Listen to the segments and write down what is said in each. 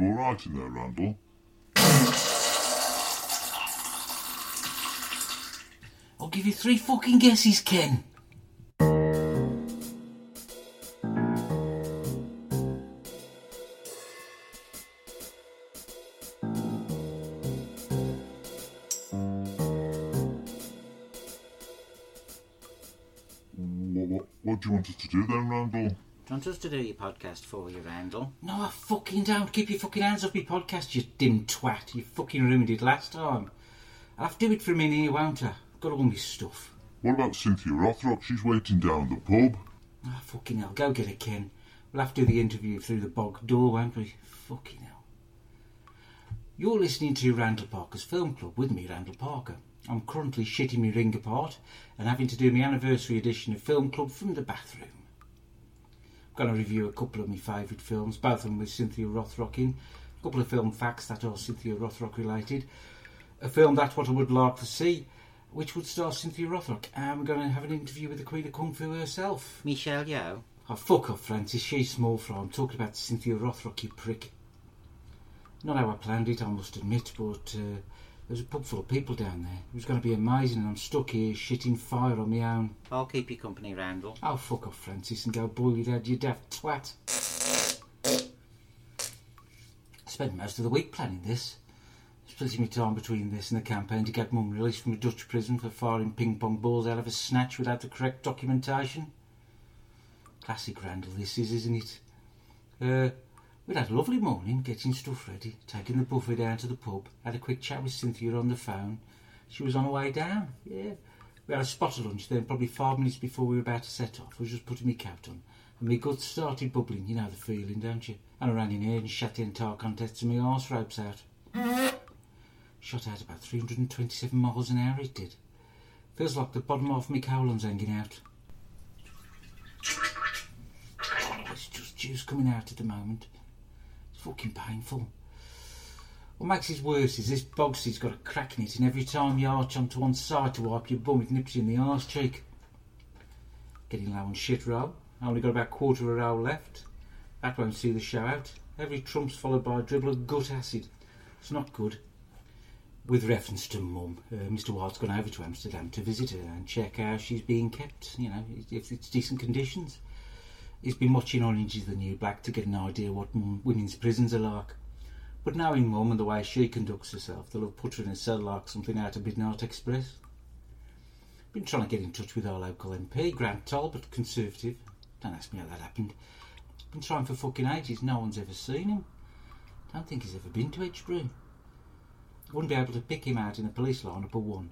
you alright in there, Randle? I'll give you three fucking guesses, Ken. What, what, what do you want us to do then, Randle? Do you want us to do your podcast for you, Randle? No, I fucking don't. Keep your fucking hands off me podcast, you dim twat. You fucking ruined it last time. I'll have to do it for a minute, won't I? I've got all my stuff. What about Cynthia Rothrock? She's waiting down the pub. Ah, fucking hell. Go get it, Ken. We'll have to do the interview through the bog door, won't we? Fucking hell. You're listening to Randle Parker's Film Club with me, Randle Parker. I'm currently shitting my ring apart and having to do my anniversary edition of Film Club from the bathroom. Going to review a couple of my favourite films, both of them with Cynthia Rothrock in, a couple of film facts that are Cynthia Rothrock related, a film that's what I would like to see, which would star Cynthia Rothrock, and we're going to have an interview with the Queen of Kung Fu herself. Michelle Yeoh? Oh, fuck off, Francis. She's small fry. I'm talking about Cynthia Rothrock, you prick. Not how I planned it, I must admit, but uh, there's a pub full of people down there. It was going to be amazing, and I'm stuck here shitting fire on my own. I'll keep you company, Randle. Oh, fuck off, Francis, and go boil your dad, you daft twat. I spent most of the week planning this. Splitting my time between this and the campaign to get mum released from a Dutch prison for firing ping pong balls out of a snatch without the correct documentation. Classic Randle, this is, isn't it? Uh, we'd had a lovely morning getting stuff ready, taking the buffet down to the pub, had a quick chat with Cynthia on the phone. She was on her way down, yeah. We had a spot of lunch then, probably five minutes before we were about to set off. I was just putting my coat on, and my guts started bubbling. You know the feeling, don't you? And I ran in here and shut the entire contest to my arse ropes out. Shot out about 327 miles an hour, it did. Feels like the bottom half of my colon's hanging out. Oh, it's just juice coming out at the moment. Fucking painful. What makes it worse is this Bogsy's got a crack in it, and every time you arch onto one side to wipe your bum, it nips you in the arse cheek. Getting low on shit roll. I only got about a quarter of a roll left. That won't see the show out. Every trump's followed by a dribble of gut acid. It's not good. With reference to Mum, uh, Mr. Wild's gone over to Amsterdam to visit her and check how she's being kept, you know, if it's decent conditions. He's been watching Orange is the New Black to get an idea what women's prisons are like. But knowing Mum and the way she conducts herself, they'll have put her in a cell like something out of Midnight Express. Been trying to get in touch with our local MP, Grant Talbot, Conservative. Don't ask me how that happened. Been trying for fucking ages, no one's ever seen him. Don't think he's ever been to Edgebrook. Wouldn't be able to pick him out in a police lineup or one.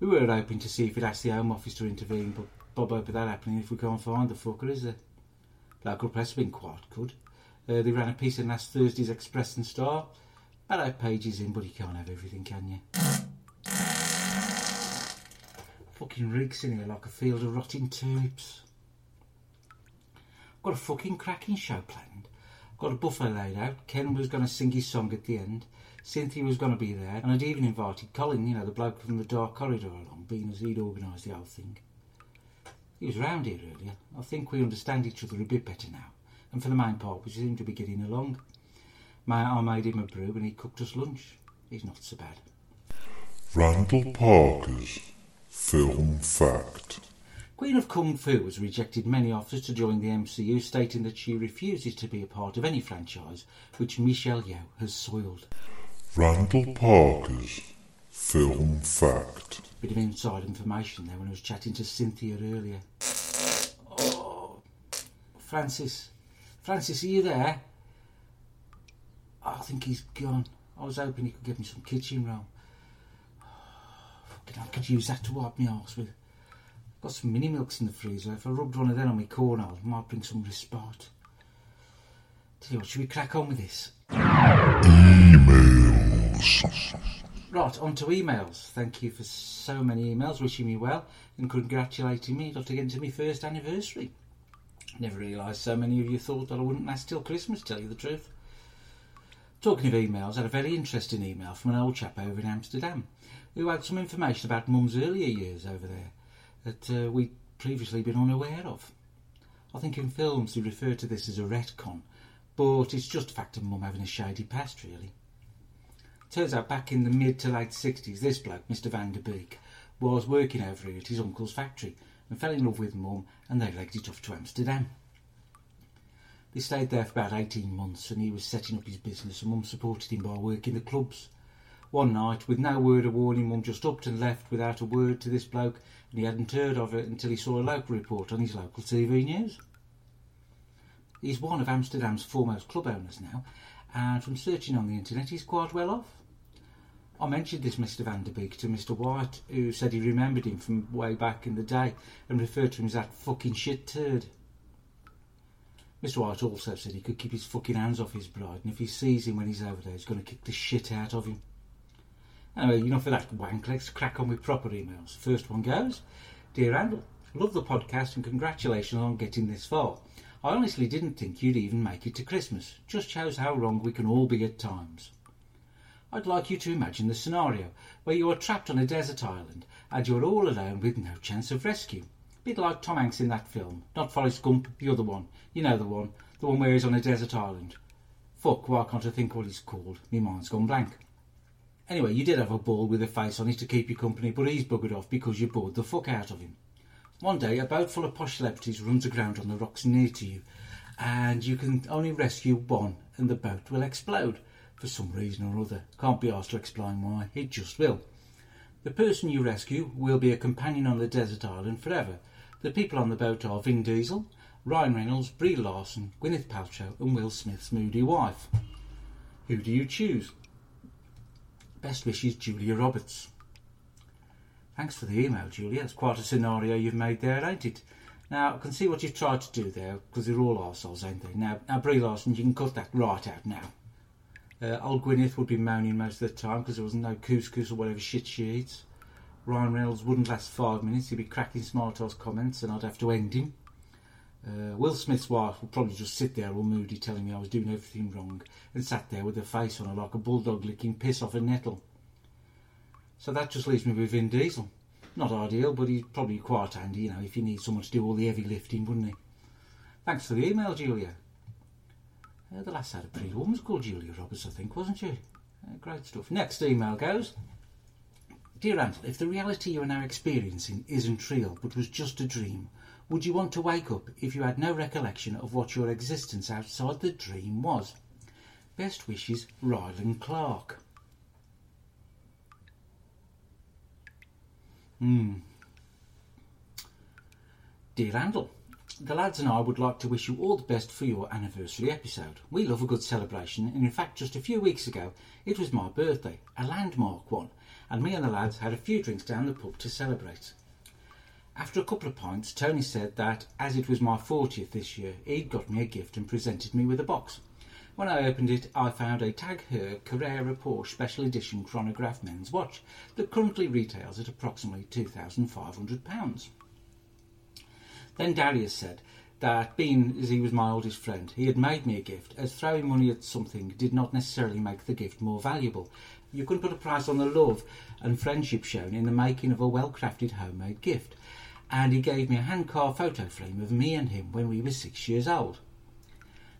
We were hoping to see if we'd ask the Home Office to intervene, but Bob hope of that happening if we can't find the fucker, is there? Local press have been quite good. Uh, they ran a piece in last Thursday's Express and Star. About eight pages in, but you can't have everything, can you? Fucking reeks in here like a field of rotting turnips. Got a fucking cracking show planned. Got a buffet laid out. Ken was going to sing his song at the end. Cynthia was going to be there, and I'd even invited Colin, you know, the bloke from the Dark Corridor, along, being as he'd organised the whole thing. He was round here earlier. I think we understand each other a bit better now, and for the main part, we seem to be getting along. Ma- I made him a brew, and he cooked us lunch. He's not so bad. Randle Parker's Film Fact. Queen of Kung Fu has rejected many offers to join the MCU, stating that she refuses to be a part of any franchise which Michelle Yeoh has soiled. Randle Parker's Film Fact. Bit of inside information there when I was chatting to Cynthia earlier. Oh, Francis. Francis, are you there? I think he's gone. I was hoping he could give me some kitchen roll. I could use that to wipe my arse with. I've Got some mini milks in the freezer. If I rubbed one of them on my cornhole, it might bring some respite. Tell you what, should we crack on with this? Right, on to emails. Thank you for so many emails wishing me well and congratulating me getting to my first anniversary. Never realised so many of you thought that I wouldn't last till Christmas, tell you the truth. Talking of emails, I had a very interesting email from an old chap over in Amsterdam who had some information about Mum's earlier years over there that uh, we'd previously been unaware of. I think in films they refer to this as a retcon, but it's just a fact of mum having a shady past, really. Turns out back in the mid to late 60s, this bloke, Mr. Van der Beek, was working over here at his uncle's factory and fell in love with mum and they legged it off to Amsterdam. They stayed there for about 18 months and he was setting up his business and mum supported him by working the clubs. One night, with no word of warning, mum just upped and left without a word to this bloke and he hadn't heard of it until he saw a local report on his local TV news. He's one of Amsterdam's foremost club owners now and from searching on the internet he's quite well off. I mentioned this Mr. Van der Beek to Mr. White, who said he remembered him from way back in the day and referred to him as that fucking shit turd. Mr. White also said he could keep his fucking hands off his bride, and if he sees him when he's over there, he's going to kick the shit out of him. Anyway, know, for that wank, let's crack on with proper emails. First one goes Dear Randle, love the podcast and congratulations on getting this far. I honestly didn't think you'd even make it to Christmas. Just shows how wrong we can all be at times. I'd like you to imagine the scenario where you are trapped on a desert island and you're all alone with no chance of rescue. Bit like Tom Hanks in that film, not Forrest Gump, the other one. You know the one, the one where he's on a desert island. Fuck, why can't I think what he's called? My mind's gone blank. Anyway, you did have a ball with a face on it to keep you company, but he's buggered off because you bored the fuck out of him. One day, a boat full of posh celebrities runs aground on the rocks near to you, and you can only rescue one, and the boat will explode for some reason or other. Can't be asked to explain why, it just will. The person you rescue will be a companion on the desert island forever. The people on the boat are Vin Diesel, Ryan Reynolds, Brie Larson, Gwyneth Paltrow, and Will Smith's moody wife. Who do you choose? Best wishes, Julia Roberts. Thanks for the email, Julia. It's quite a scenario you've made there, ain't it? Now, I can see what you've tried to do there, because they're all arseholes, ain't they? Now, now, Brie Larson, you can cut that right out now. Uh, old Gwyneth would be moaning most of the time because there wasn't no couscous or whatever shit she eats. Ryan Reynolds wouldn't last five minutes. He'd be cracking smart ass comments and I'd have to end him. Uh, Will Smith's wife would probably just sit there all moody telling me I was doing everything wrong and sat there with her face on her like a bulldog licking piss off a nettle. So that just leaves me with Vin Diesel. Not ideal, but he's probably quite handy, you know, if you need someone to do all the heavy lifting, wouldn't he? Thanks for the email, Julia. Uh, the last had a pretty woman was called Julia Roberts, I think, wasn't she? Uh, great stuff. Next email goes. Dear Randle, if the reality you are now experiencing isn't real but was just a dream, would you want to wake up if you had no recollection of what your existence outside the dream was? Best wishes, Ryland Clark. Hmm. Dear Randle, the lads and I would like to wish you all the best for your anniversary episode. We love a good celebration, and in fact, just a few weeks ago, it was my birthday, a landmark one, and me and the lads had a few drinks down the pub to celebrate. After a couple of pints, Tony said that, as it was my 40th this year, he'd got me a gift and presented me with a box. When I opened it, I found a Tag Heuer Carrera Porsche Special Edition chronograph men's watch that currently retails at approximately £2,500. Then Darius said that, being as he was my oldest friend, he had made me a gift, as throwing money at something did not necessarily make the gift more valuable. You couldn't put a price on the love and friendship shown in the making of a well crafted homemade gift, and he gave me a hand carved photo frame of me and him when we were six years old.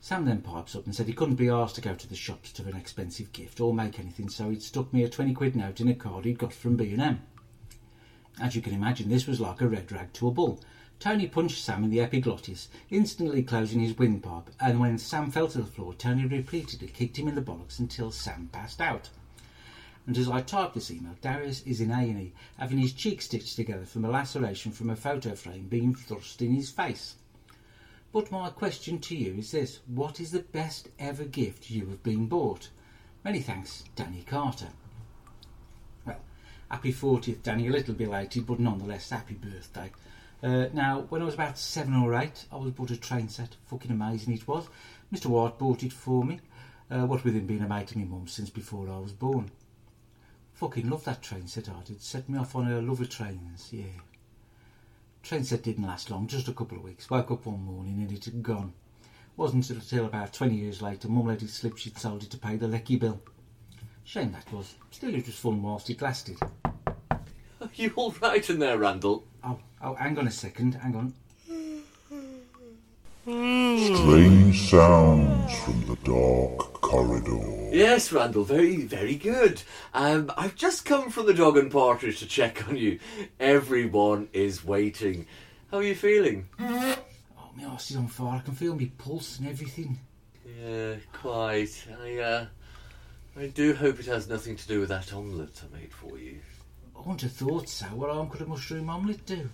Sam then pipes up and said he couldn't be asked to go to the shops to an expensive gift or make anything, so he'd stuck me a 20 quid note in a card he'd got from B&M. As you can imagine, this was like a red rag to a bull. Tony punched Sam in the epiglottis, instantly closing his windpipe, and when Sam fell to the floor, Tony repeatedly kicked him in the bollocks until Sam passed out. And as I type this email, Darius is in A&E, having his cheek stitched together from a laceration from a photo frame being thrust in his face. But my question to you is this What is the best ever gift you have been bought? Many thanks, Danny Carter. Well, happy 40th, Danny. A little belated, but nonetheless, happy birthday. Uh, now, when I was about seven or eight, I was bought a train set. Fucking amazing it was. Mr. White bought it for me. Uh, what with him being a mate of my mum since before I was born. Fucking love that train set I did. Set me off on a love of trains, yeah. Train set didn't last long, just a couple of weeks. Woke up one morning and it had gone. Wasn't until about 20 years later Mum let it slip she'd sold it to pay the lecky bill. Shame that was. Still it was fun whilst it lasted. Are you all right in there, Randle? Oh, oh, hang on a second, hang on. Mm. Strange sounds from the dark corridor. Yes, Randle, very, very good. Um, I've just come from the dog and partridge to check on you. Everyone is waiting. How are you feeling? Oh, my arse is on fire. I can feel my pulse and everything. Yeah, quite. I, uh, I do hope it has nothing to do with that omelette I made for you. I wouldn't have thought so. What harm could a mushroom omelette do?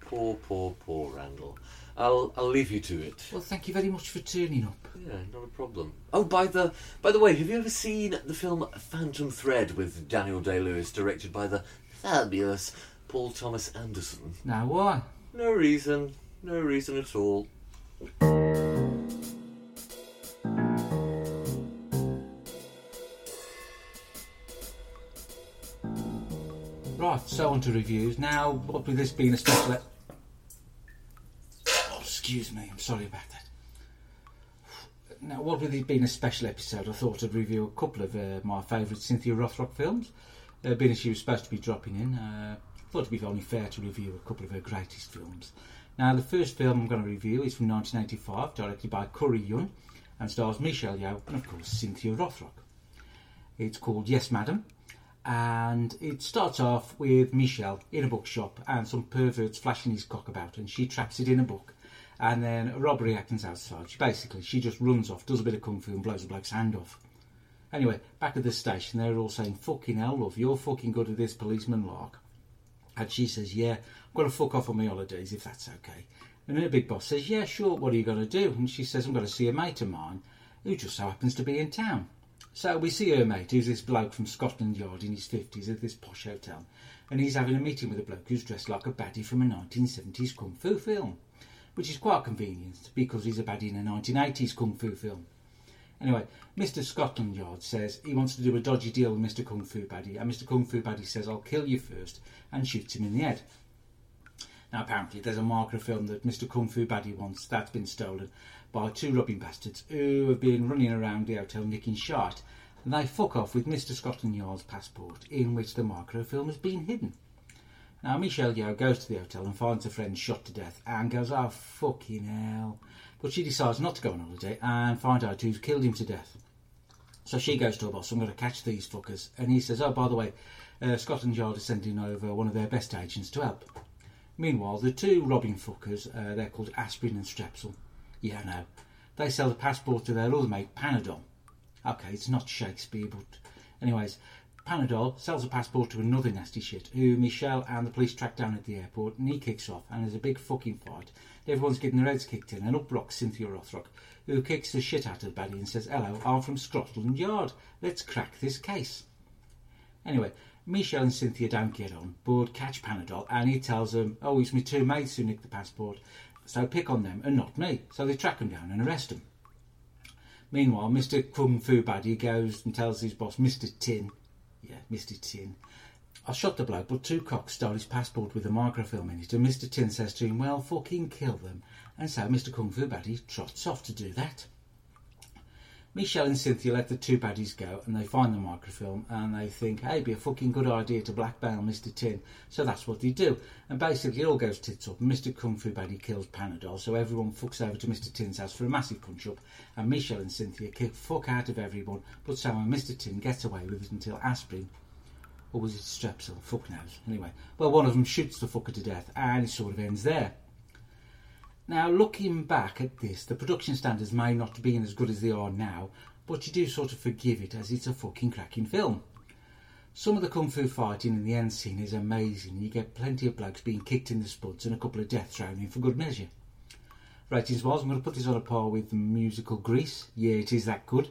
Poor, poor, poor Randle. I'll, I'll leave you to it. Well, thank you very much for turning up. Yeah, not a problem. Oh, by the by the way, have you ever seen the film Phantom Thread with Daniel Day Lewis, directed by the fabulous Paul Thomas Anderson? Now, why? No reason. No reason at all. Right, so on to reviews. Now, what with this being a special... Excuse me, I'm sorry about that. Now, what with it being a special episode, I thought I'd review a couple of uh, my favourite Cynthia Rothrock films. Uh, being as she was supposed to be dropping in, uh, I thought it'd be only fair to review a couple of her greatest films. Now, the first film I'm going to review is from 1985, directed by Corey Yuen, and stars Michelle Yeoh and, of course, Cynthia Rothrock. It's called Yes, Madam, and it starts off with Michelle in a bookshop and some perverts flashing his cock about, and she traps it in a book. And then robbery happens outside. She basically she just runs off, does a bit of kung fu, and blows the bloke's hand off. Anyway, back at the station, they're all saying, "Fucking hell, love, you're fucking good at this policeman lark." And she says, "Yeah, I'm to fuck off on my holidays if that's okay." And her big boss says, "Yeah, sure. What are you going to do?" And she says, "I'm going to see a mate of mine who just so happens to be in town." So we see her mate, who's this bloke from Scotland Yard in his 50s at this posh hotel, and he's having a meeting with a bloke who's dressed like a baddie from a 1970s kung fu film, which is quite convenient because he's a baddie in a 1980s kung fu film. Anyway, Mr. Scotland Yard says he wants to do a dodgy deal with Mr. Kung Fu Baddie, and Mr. Kung Fu Baddie says, I'll kill you first, and shoots him in the head. Now, apparently, there's a microfilm that Mr. Kung Fu Baddie wants that's been stolen by two robbing bastards who have been running around the hotel nicking shite, and they fuck off with Mr. Scotland Yard's passport, in which the microfilm has been hidden. Now, Michelle Yeoh goes to the hotel and finds her friend shot to death and goes, oh, fucking hell. But she decides not to go on holiday and find out who's killed him to death. So she goes to her boss, I'm going to catch these fuckers. And he says, oh, by the way, uh, Scotland Yard is sending over one of their best agents to help. Meanwhile, the two robbing fuckers, uh, they're called Aspirin and Strepsil. Yeah, no. They sell the passport to their other mate, Panadol. Okay, it's not Shakespeare, but anyways, Panadol sells a passport to another nasty shit who Michelle and the police track down at the airport, and he kicks off, and there's a big fucking fight. Everyone's getting their heads kicked in, and up rocks Cynthia Rothrock, who kicks the shit out of the baddie and says, "Hello, I'm from Scotland Yard. Let's crack this case." Anyway, Michelle and Cynthia don't get on, but catch Panadol, and he tells them, "Oh, it's my two mates who nicked the passport, so pick on them and not me." So they track him down and arrest him. Meanwhile, Mr. Kung Fu Baddie goes and tells his boss, Mr. Tin, yeah, Mr. Tin, I shot the bloke, but two cocks stole his passport with a microfilm in it, and Mr. Tin says to him, well, fucking kill them. And so Mr. Kung Fu Baddie trots off to do that. Michelle and Cynthia let the two baddies go, and they find the microfilm, and they think, hey, it'd be a fucking good idea to blackmail Mr. Tin. So that's what they do. And basically, it all goes tits up, Mr. Kung Fu Baddie kills Panadol, so everyone fucks over to Mr. Tin's house for a massive punch up, and Michelle and Cynthia kick fuck out of everyone, but somehow Mr. Tin gets away with it until Aspirin, or was it Strepsil? Fuck knows. Anyway, well, one of them shoots the fucker to death, and it sort of ends there. Now, looking back at this, the production standards may not have been as good as they are now, but you do sort of forgive it as it's a fucking cracking film. Some of the kung fu fighting in the end scene is amazing. You get plenty of blokes being kicked in the spuds and a couple of deaths thrown in for good measure. Ratings wise, I'm going to put this on a par with the musical Grease. Yeah, it is that good.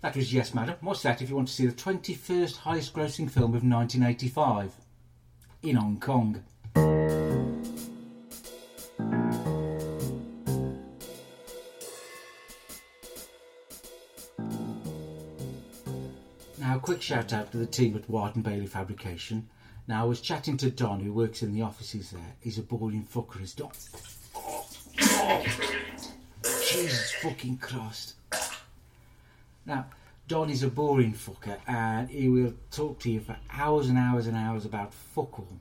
That was Yes Madam. Watch that if you want to see the 21st highest grossing film of 1985 in Hong Kong. Quick shout out to the team at and Bailey Fabrication. Now, I was chatting to Don, who works in the offices there. He's a boring fucker, is Don. Jesus fucking Christ. Now, Don is a boring fucker, and he will talk to you for hours and hours and hours about fuck all.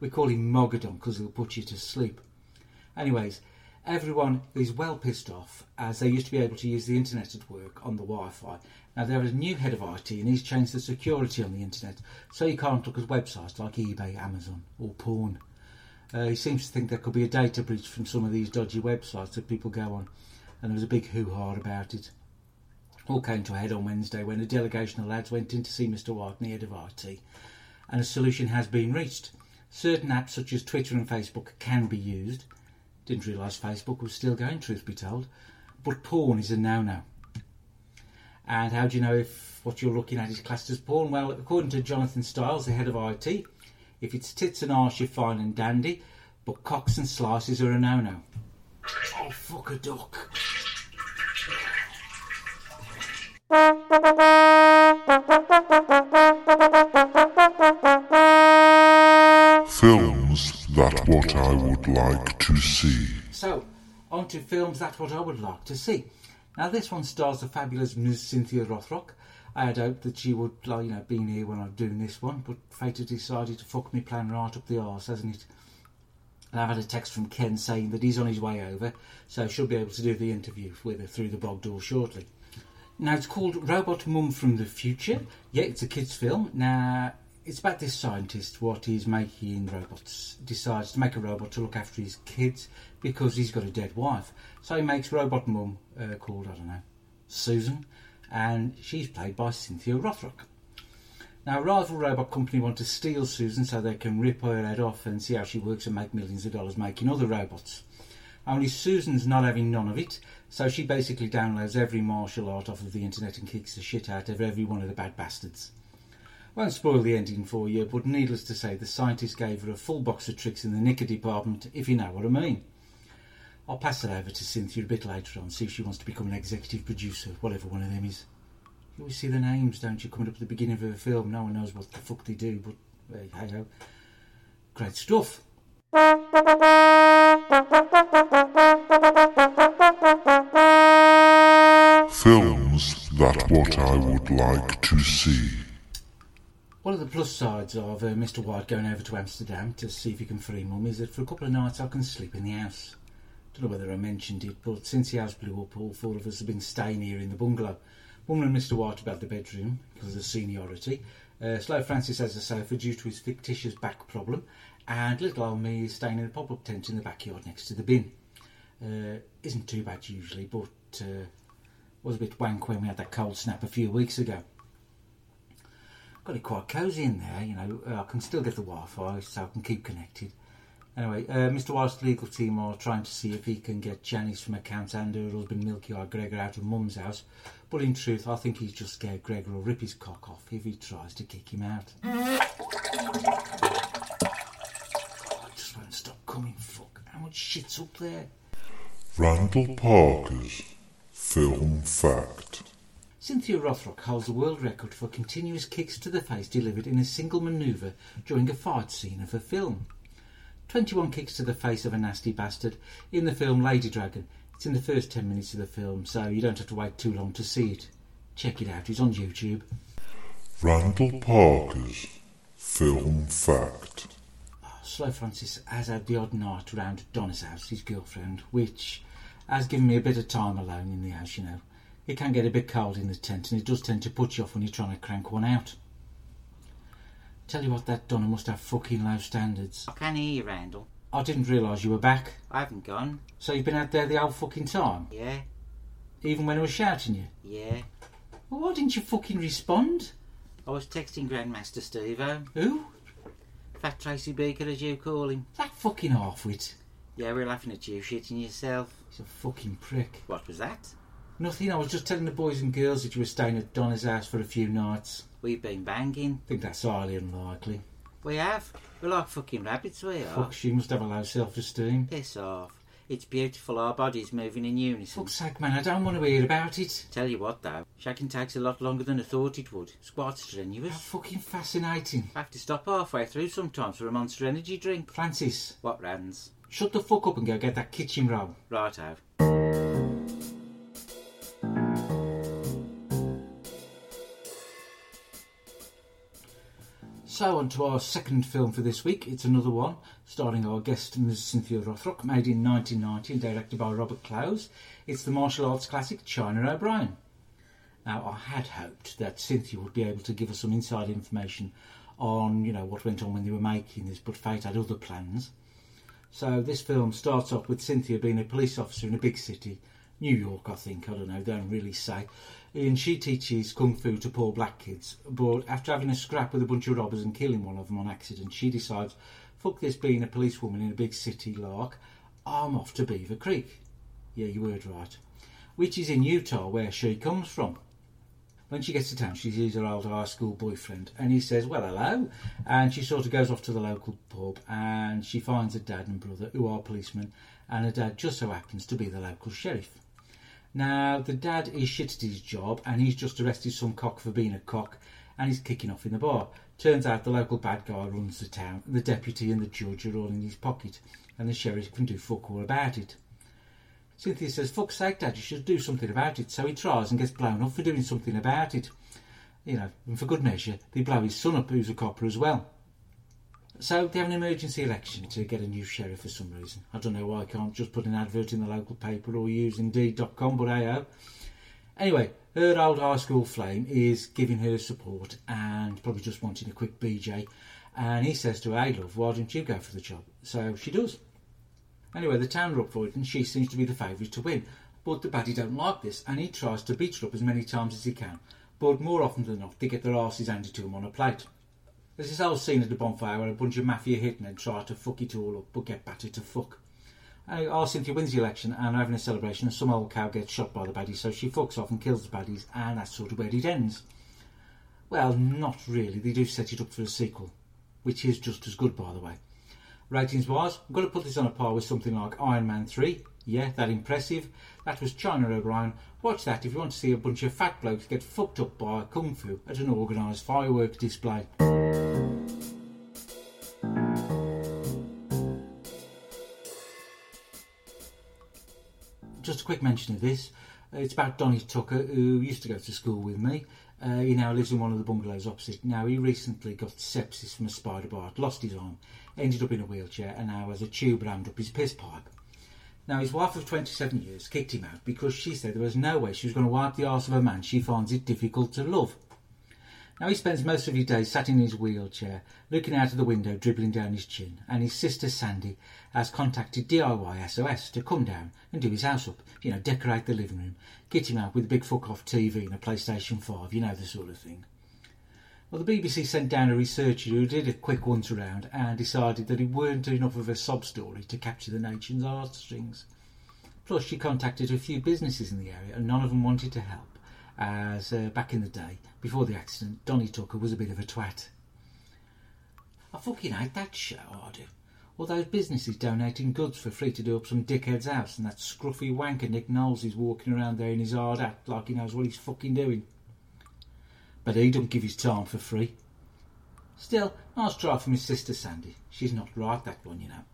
We call him Mogadon because he'll put you to sleep. Anyways, Everyone is well pissed off as they used to be able to use the internet at work on the Wi Fi. Now, there is a new head of IT and he's changed the security on the internet so you can't look at websites like eBay, Amazon, or porn. Uh, he seems to think there could be a data breach from some of these dodgy websites that people go on, and there was a big hoo ha about it. All came to a head on Wednesday when a delegation of lads went in to see Mr. White, the head of IT, and a solution has been reached. Certain apps such as Twitter and Facebook can be used. Didn't realise Facebook was still going, truth be told. But porn is a no no. And how do you know if what you're looking at is classed as porn? Well, according to Jonathan Stiles, the head of IT, if it's tits and arse, you're fine and dandy, but cocks and slices are a no no. Oh, fuck a duck. Films that what I would like to see. So, on to films that's what I would like to see. Now, this one stars the fabulous Ms. Cynthia Rothrock. I had hoped that she would, like, you know, been here when I'm doing this one, but fate has decided to fuck me plan right up the arse, hasn't it? And I've had a text from Ken saying that he's on his way over, so she'll be able to do the interview with her through the bog door shortly. Now, it's called Robot Mum from the Future. Yeah, it's a kids' film. Now, it's about this scientist, what he's making robots. Decides to make a robot to look after his kids because he's got a dead wife. So he makes Robot Mum uh, called, I don't know, Susan, and she's played by Cynthia Rothrock. Now, a rival robot company want to steal Susan so they can rip her head off and see how she works and make millions of dollars making other robots. Only Susan's not having none of it, so she basically downloads every martial art off of the internet and kicks the shit out of every one of the bad bastards. Won't spoil the ending for you, but needless to say, the scientist gave her a full box of tricks in the knicker department, if you know what I mean. I'll pass it over to Cynthia a bit later on, see if she wants to become an executive producer, whatever one of them is. You always see the names, don't you, coming up at the beginning of a film. No one knows what the fuck they do, but hey, hey ho. Great stuff. Films that what I would like to see. One of the plus sides of uh, Mr. White going over to Amsterdam to see if he can free mum is that for a couple of nights I can sleep in the house. Don't know whether I mentioned it, but since the house blew up, all four of us have been staying here in the bungalow. Mum and Mr. White about the bedroom because of the seniority. Uh, Slow Francis has a sofa due to his fictitious back problem, and little old me is staying in a pop-up tent in the backyard next to the bin. Uh, isn't too bad usually, but uh, was a bit wank when we had that cold snap a few weeks ago. Got it quite cosy in there, you know. Uh, I can still get the Wi-Fi, so I can keep connected. Anyway, uh, Mr. White's legal team are trying to see if he can get Janice from accounts and her husband Milky Eye Gregor out of Mum's house. But in truth, I think he's just scared Gregor will rip his cock off if he tries to kick him out. It just won't stop coming. Fuck, how much shit's up there? Randle Parker's Film Fact. Cynthia Rothrock holds the world record for continuous kicks to the face delivered in a single manoeuvre during a fight scene of a film. 21 kicks to the face of a nasty bastard in the film Lady Dragon. It's in the first 10 minutes of the film, so you don't have to wait too long to see it. Check it out, it's on YouTube. Randle Parker's Film Fact. Oh, Slow Francis has had the odd night round Donna's house, his girlfriend, which has given me a bit of time alone in the house, you know. It can get a bit cold in the tent, and it does tend to put you off when you're trying to crank one out. Tell you what, that Donna must have fucking low standards. I can hear you, Randle. I didn't realise you were back. I haven't gone. So you've been out there the whole fucking time? Yeah, Even when I was shouting you? yeah. Well, why didn't you fucking respond? I was texting Grandmaster Steve-O. Who? Fat Tracy Beaker, as you call him. That fucking halfwit. Yeah, we're laughing at you shitting yourself. He's a fucking prick. What was that? Nothing, I was just telling the boys and girls that you were staying at Donna's house for a few nights. We've been banging. I think that's highly unlikely. We have. We're like fucking rabbits, we are. Fuck, she must have a low self-esteem. Piss off. It's beautiful, our bodies moving in unison. Fuck's sake, man, I don't want to hear about it. Tell you what, though, shacking takes a lot longer than I thought it would. It's quite How strenuous. fucking fascinating. I have to stop halfway through sometimes for a monster energy drink. Francis, What, Rands? shut the fuck up and go get that kitchen roll. Right So, on to our second film for this week. It's another one, starring our guest, Ms. Cynthia Rothrock, made in 1990 and directed by Robert Clouse. It's the martial arts classic China O'Brien. Now, I had hoped that Cynthia would be able to give us some inside information on, you know, what went on when they were making this, but fate had other plans. So, this film starts off with Cynthia being a police officer in a big city, New York, I think, I don't know, don't really say. And she teaches kung fu to poor black kids, but after having a scrap with a bunch of robbers and killing one of them on accident, she decides, fuck this being a policewoman in a big city lark, I'm off to Beaver Creek. Yeah, you heard right. Which is in Utah, where she comes from. When she gets to town, she sees her old high school boyfriend, and he says, Well, hello. And she sort of goes off to the local pub, and she finds her dad and brother, who are policemen, and her dad just so happens to be the local sheriff. Now, the dad is shit at his job and he's just arrested some cock for being a cock and he's kicking off in the bar. Turns out the local bad guy runs the town, the deputy and the judge are all in his pocket, and the sheriff can do fuck all about it. Cynthia says, Fuck's sake, Dad, you should do something about it. So he tries and gets blown up for doing something about it. You know, and for good measure, they blow his son up, who's a copper as well. So they have an emergency election to get a new sheriff for some reason. I don't know why I can't just put an advert in the local paper or use Indeed.com, but hey Anyway, her old high school flame is giving her support and probably just wanting a quick BJ. And he says to her, hey love, why don't you go for the job? So she does. Anyway, the town are up for it and she seems to be the favourite to win. But the baddie don't like this and he tries to beat her up as many times as he can. But more often than not, they get their asses handed to him on a plate. There's this whole scene at the bonfire where a bunch of mafia hitmen try to fuck it all up but get battered to fuck. Uh, our Cynthia wins the election and are having a celebration and some old cow gets shot by the baddies so she fucks off and kills the baddies and that's sort of where it ends. Well, not really. They do set it up for a sequel, which is just as good by the way. Ratings wise, I'm going to put this on a par with something like Iron Man 3. Yeah, that impressive. That was China O'Brien. Watch that if you want to see a bunch of fat blokes get fucked up by kung fu at an organised fireworks display. Just a quick mention of this. It's about Donny Tucker, who used to go to school with me. Uh, he now lives in one of the bungalows opposite. Now, he recently got sepsis from a spider bite, lost his arm, ended up in a wheelchair, and now has a tube rammed up his piss pipe. Now, his wife of 27 years kicked him out because she said there was no way she was going to wipe the arse of a man she finds it difficult to love. Now, he spends most of his days sat in his wheelchair, looking out of the window, dribbling down his chin, and his sister Sandy has contacted DIY SOS to come down and do his house up, you know, decorate the living room, get him out with a big fuck off TV and a PlayStation 5, you know, the sort of thing. Well, the BBC sent down a researcher who did a quick once around and decided that it weren't enough of a sob story to capture the nation's heartstrings. Plus, she contacted a few businesses in the area and none of them wanted to help, as uh, back in the day, before the accident, Donny Tucker was a bit of a twat. I fucking hate that show, I do. All those businesses donating goods for free to do up some dickhead's house, and that scruffy wanker Nick Knowles is walking around there in his hard act like he knows what he's fucking doing. But he don't give his time for free. Still, nice try from his sister Sandy. She's not right, that one, you know.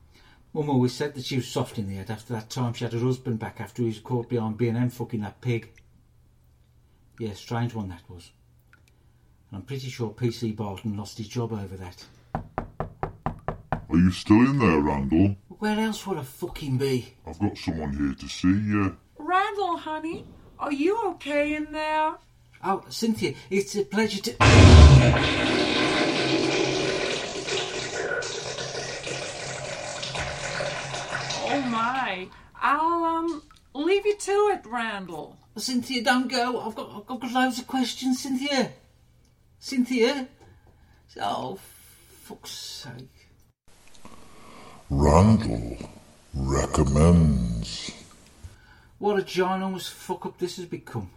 Mum always said that she was soft in the head after that time she had her husband back after he was caught behind B&M fucking that pig. Yeah, strange one that was. And I'm pretty sure PC Barton lost his job over that. Are you still in there, Randle? Where else would I fucking be? I've got someone here to see you. Randle, honey, are you okay in there? Oh, Cynthia, it's a pleasure to. Oh my. I'll um leave you to it, Randle. Cynthia, don't go. I've got, I've got loads of questions, Cynthia. Cynthia? Oh, fuck's sake. Randle recommends. What a ginormous fuck up this has become.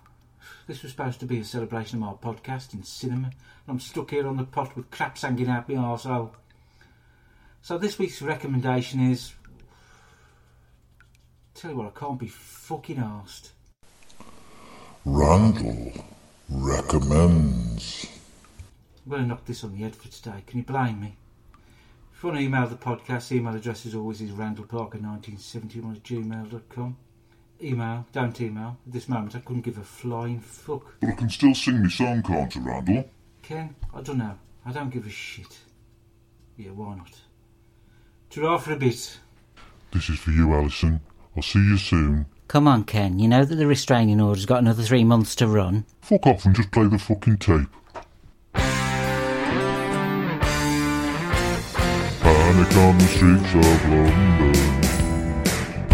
This was supposed to be a celebration of my podcast and cinema, and I'm stuck here on the pot with craps hanging out my arsehole. So this week's recommendation is. Tell you what, I can't be fucking arsed. Randle recommends. I'm going to knock this on the head for today. Can you blame me? If you want to email the podcast, email address as always is randallparker1971 at gmail.com. Email, don't email. At this moment, I couldn't give a flying fuck. But I can still sing me song, can't I, Randle? Ken, I don't know. I don't give a shit. Yeah, why not? Try for a bit. This is for you, Alison. I'll see you soon. Come on, Ken. You know that the restraining order's got another three months to run. Fuck off and just play the fucking tape. Panic on the streets of London.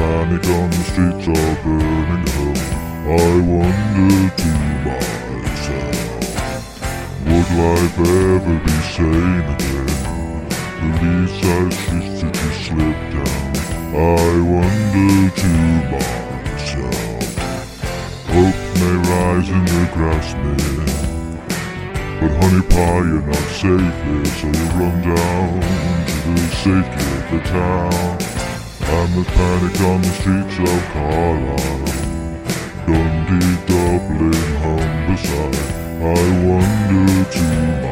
Panic on the streets of Birmingham. I wonder to myself, uh, would life ever be sane again? The Leaside streets that you slip down. I wonder to myself, uh, hope may rise in the grass mere. But honey pie, you're not safe here, so you run down to the safety of the town. There's panic on the streets of Carlisle. Dundee, Dublin, Humberside. I wonder to